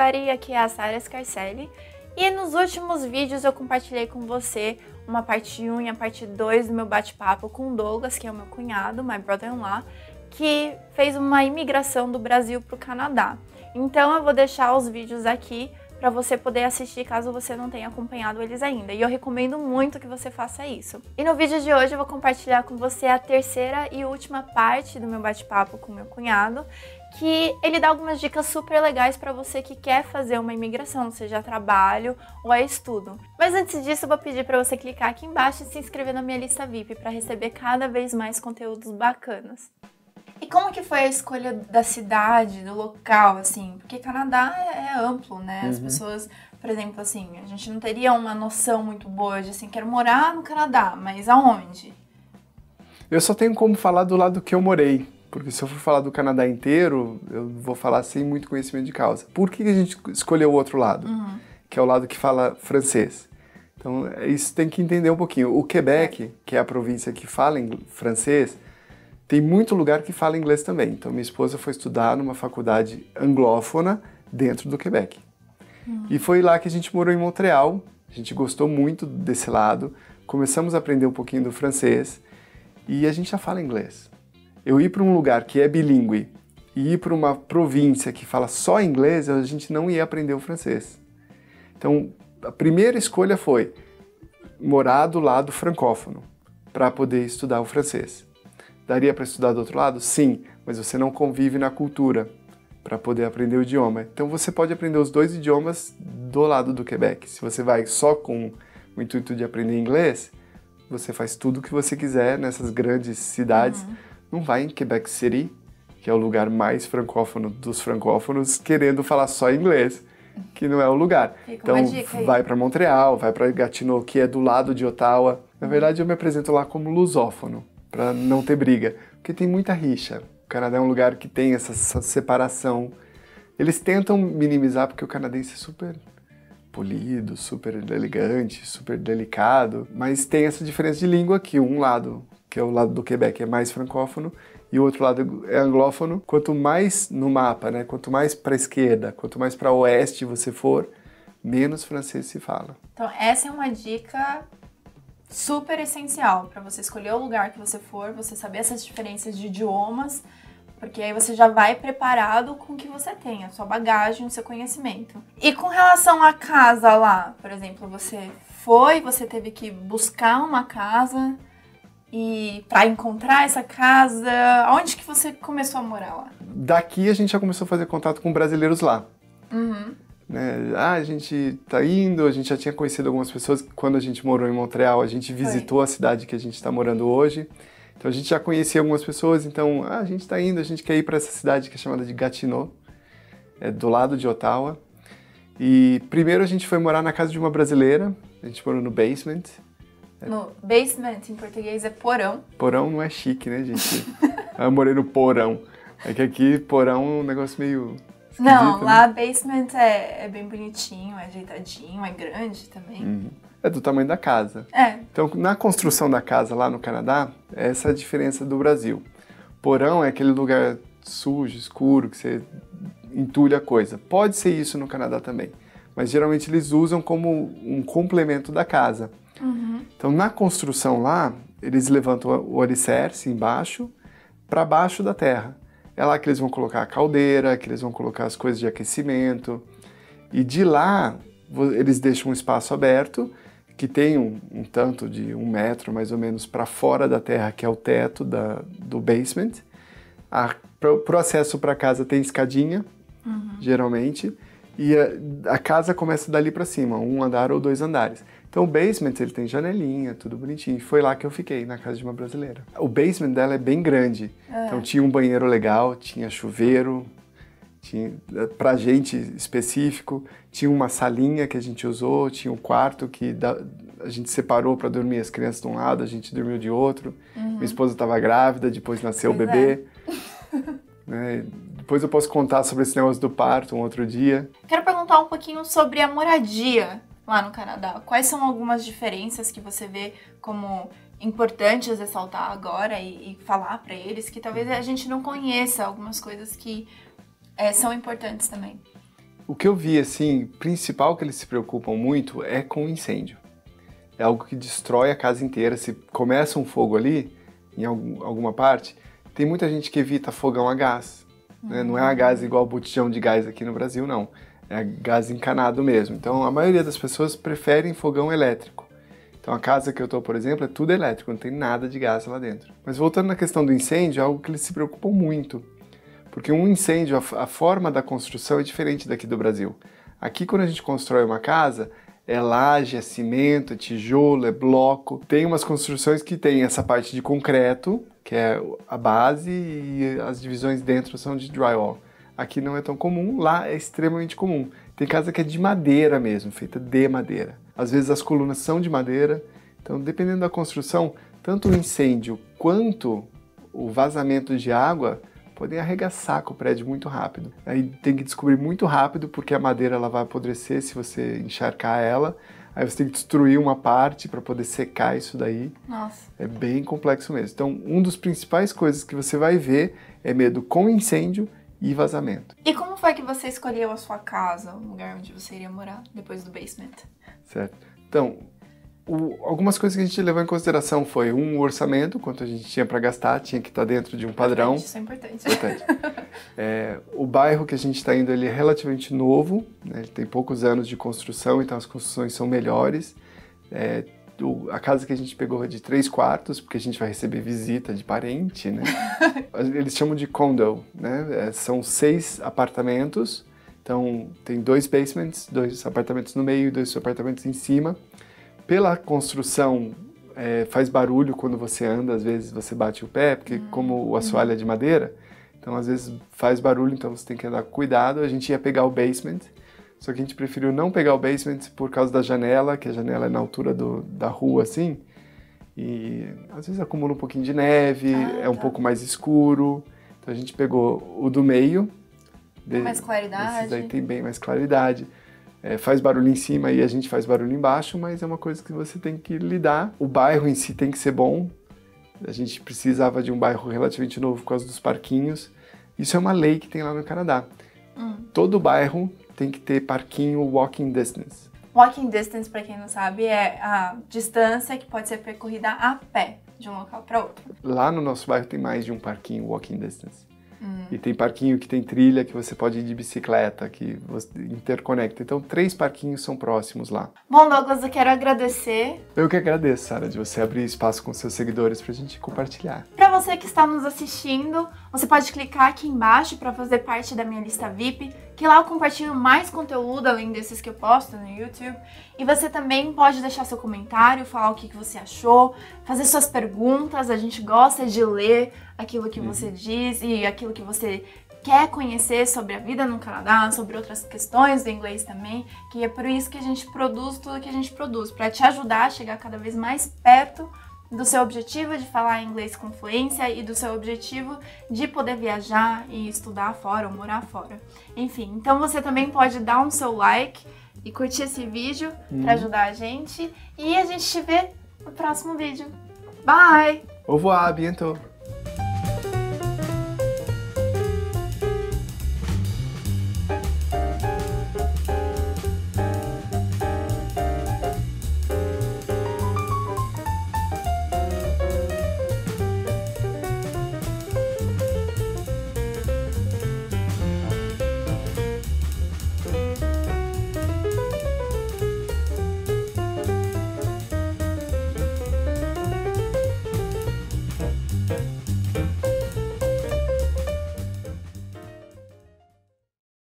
everybody! Aqui é a Sara Scarcelli e nos últimos vídeos eu compartilhei com você uma parte 1 e a parte 2 do meu bate-papo com Douglas, que é o meu cunhado, my brother-in-law, que fez uma imigração do Brasil para o Canadá. Então eu vou deixar os vídeos aqui para você poder assistir caso você não tenha acompanhado eles ainda. E eu recomendo muito que você faça isso. E no vídeo de hoje eu vou compartilhar com você a terceira e última parte do meu bate-papo com meu cunhado, que ele dá algumas dicas super legais para você que quer fazer uma imigração, seja trabalho ou é estudo. Mas antes disso, eu vou pedir para você clicar aqui embaixo e se inscrever na minha lista VIP para receber cada vez mais conteúdos bacanas. E como que foi a escolha da cidade, do local, assim? Porque Canadá é, é amplo, né? As uhum. pessoas, por exemplo, assim, a gente não teria uma noção muito boa de assim, quero morar no Canadá, mas aonde? Eu só tenho como falar do lado que eu morei, porque se eu for falar do Canadá inteiro, eu vou falar sem muito conhecimento de causa. Por que a gente escolheu o outro lado? Uhum. Que é o lado que fala francês. Então, isso tem que entender um pouquinho. O Quebec, que é a província que fala francês, tem muito lugar que fala inglês também. Então, minha esposa foi estudar numa faculdade anglófona dentro do Quebec. Hum. E foi lá que a gente morou em Montreal. A gente gostou muito desse lado. Começamos a aprender um pouquinho do francês e a gente já fala inglês. Eu ir para um lugar que é bilíngue e ir para uma província que fala só inglês, a gente não ia aprender o francês. Então, a primeira escolha foi morar do lado francófono para poder estudar o francês. Daria para estudar do outro lado? Sim, mas você não convive na cultura para poder aprender o idioma. Então você pode aprender os dois idiomas do lado do Quebec. Se você vai só com o intuito de aprender inglês, você faz tudo o que você quiser nessas grandes cidades. Uhum. Não vai em Quebec City, que é o lugar mais francófono dos francófonos, querendo falar só inglês, que não é o lugar. Fica então vai para Montreal, vai para Gatineau, que é do lado de Ottawa. Na uhum. verdade, eu me apresento lá como lusófono para não ter briga, porque tem muita rixa. O Canadá é um lugar que tem essa, essa separação. Eles tentam minimizar porque o canadense é super polido, super elegante, super delicado, mas tem essa diferença de língua que um lado, que é o lado do Quebec, é mais francófono e o outro lado é anglófono. Quanto mais no mapa, né, quanto mais para a esquerda, quanto mais para oeste você for, menos francês se fala. Então essa é uma dica super essencial para você escolher o lugar que você for, você saber essas diferenças de idiomas, porque aí você já vai preparado com o que você tem, a sua bagagem, o seu conhecimento. E com relação à casa lá, por exemplo, você foi, você teve que buscar uma casa e para encontrar essa casa, onde que você começou a morar lá? Daqui a gente já começou a fazer contato com brasileiros lá. Uhum. Né? Ah, a gente tá indo, a gente já tinha conhecido algumas pessoas quando a gente morou em Montreal, a gente visitou Foi. a cidade que a gente está morando hoje. Então a gente já conhecia algumas pessoas, então ah, a gente está indo, a gente quer ir para essa cidade que é chamada de Gatineau, é do lado de Ottawa. E primeiro a gente foi morar na casa de uma brasileira, a gente morou no basement. No basement, em português, é porão. Porão não é chique, né, gente? eu morei no porão. É que aqui porão é um negócio meio não, né? lá basement é, é, bem bonitinho, é ajeitadinho, é grande também. Uhum. É do tamanho da casa. É. Então, na construção da casa lá no Canadá, essa é a diferença do Brasil. Porão é aquele lugar sujo, escuro, que você entulha a coisa. Pode ser isso no Canadá também, mas geralmente eles usam como um complemento da casa. Então, na construção lá, eles levantam o alicerce embaixo para baixo da terra. É lá que eles vão colocar a caldeira, que eles vão colocar as coisas de aquecimento. E de lá, eles deixam um espaço aberto, que tem um, um tanto de um metro mais ou menos para fora da terra, que é o teto da, do basement. Para o acesso para casa tem escadinha, uhum. geralmente, e a, a, casa começa dali para cima, um andar ou dois andares. Então o basement ele tem janelinha, tudo bonitinho. E foi lá que eu fiquei, na casa de uma brasileira. O basement dela é bem grande. É. Então tinha um banheiro legal, tinha chuveiro, tinha pra gente específico, tinha uma salinha que a gente usou, tinha um quarto que da, a gente separou para dormir as crianças de um lado, a gente dormiu de outro. Uhum. Minha esposa estava grávida, depois nasceu pois o bebê. É. Né? Depois eu posso contar sobre esse negócio do parto um outro dia. Quero perguntar um pouquinho sobre a moradia lá no Canadá. Quais são algumas diferenças que você vê como importantes ressaltar agora e, e falar para eles que talvez a gente não conheça algumas coisas que é, são importantes também? O que eu vi, assim, principal que eles se preocupam muito é com o incêndio. É algo que destrói a casa inteira. Se começa um fogo ali, em algum, alguma parte, tem muita gente que evita fogão a gás. Né? Não é a gás igual botijão de gás aqui no Brasil, não. É gás encanado mesmo. Então, a maioria das pessoas preferem fogão elétrico. Então, a casa que eu estou, por exemplo, é tudo elétrico, não tem nada de gás lá dentro. Mas voltando na questão do incêndio, é algo que eles se preocupam muito. Porque um incêndio, a, a forma da construção é diferente daqui do Brasil. Aqui, quando a gente constrói uma casa, é laje, é cimento, é tijolo, é bloco. Tem umas construções que tem essa parte de concreto, que é a base, e as divisões dentro são de drywall. Aqui não é tão comum, lá é extremamente comum. Tem casa que é de madeira mesmo, feita de madeira. Às vezes as colunas são de madeira, então dependendo da construção, tanto o incêndio quanto o vazamento de água podem arregaçar com o prédio muito rápido. Aí tem que descobrir muito rápido porque a madeira ela vai apodrecer se você encharcar ela. Aí você tem que destruir uma parte para poder secar isso daí. Nossa. É bem complexo mesmo. Então, um dos principais coisas que você vai ver é medo com incêndio e vazamento. E como foi que você escolheu a sua casa, o lugar onde você iria morar depois do basement? Certo. Então, o, algumas coisas que a gente levou em consideração foi um orçamento, quanto a gente tinha para gastar, tinha que estar tá dentro de um padrão. Isso é importante. importante. é, o bairro que a gente está indo ele é relativamente novo, né? ele tem poucos anos de construção, então as construções são melhores. É, o, a casa que a gente pegou é de três quartos, porque a gente vai receber visita de parente, né? Eles chamam de condo, né? É, são seis apartamentos, então tem dois basements, dois apartamentos no meio e dois apartamentos em cima pela construção é, faz barulho quando você anda, às vezes você bate o pé, porque uhum. como o assoalho é de madeira, então às vezes faz barulho, então você tem que andar com cuidado. A gente ia pegar o basement, só que a gente preferiu não pegar o basement por causa da janela, que a janela é na altura do, da rua assim, e às vezes acumula um pouquinho de neve, ah, é um tá. pouco mais escuro. Então a gente pegou o do meio. De, mais claridade. Esses aí tem bem mais claridade é, faz barulho em cima e a gente faz barulho embaixo, mas é uma coisa que você tem que lidar. O bairro em si tem que ser bom. A gente precisava de um bairro relativamente novo por causa dos parquinhos. Isso é uma lei que tem lá no Canadá. Hum. Todo bairro tem que ter parquinho walking distance. Walking distance, para quem não sabe, é a distância que pode ser percorrida a pé de um local para outro. Lá no nosso bairro tem mais de um parquinho walking distance. Hum. E tem parquinho que tem trilha que você pode ir de bicicleta, que você interconecta. Então, três parquinhos são próximos lá. Bom, Douglas, eu quero agradecer. Eu que agradeço, Sara, de você abrir espaço com seus seguidores pra gente compartilhar. Para você que está nos assistindo, você pode clicar aqui embaixo para fazer parte da minha lista VIP, que lá eu compartilho mais conteúdo além desses que eu posto no YouTube. E você também pode deixar seu comentário, falar o que, que você achou, fazer suas perguntas. A gente gosta de ler aquilo que uhum. você diz e aquilo que você quer conhecer sobre a vida no Canadá, sobre outras questões do inglês também, que é por isso que a gente produz tudo que a gente produz, para te ajudar a chegar cada vez mais perto do seu objetivo de falar inglês com fluência e do seu objetivo de poder viajar e estudar fora ou morar fora. Enfim, então você também pode dar um seu like e curtir esse vídeo hum. para ajudar a gente e a gente te vê no próximo vídeo. Bye! Au revoir, bientôt!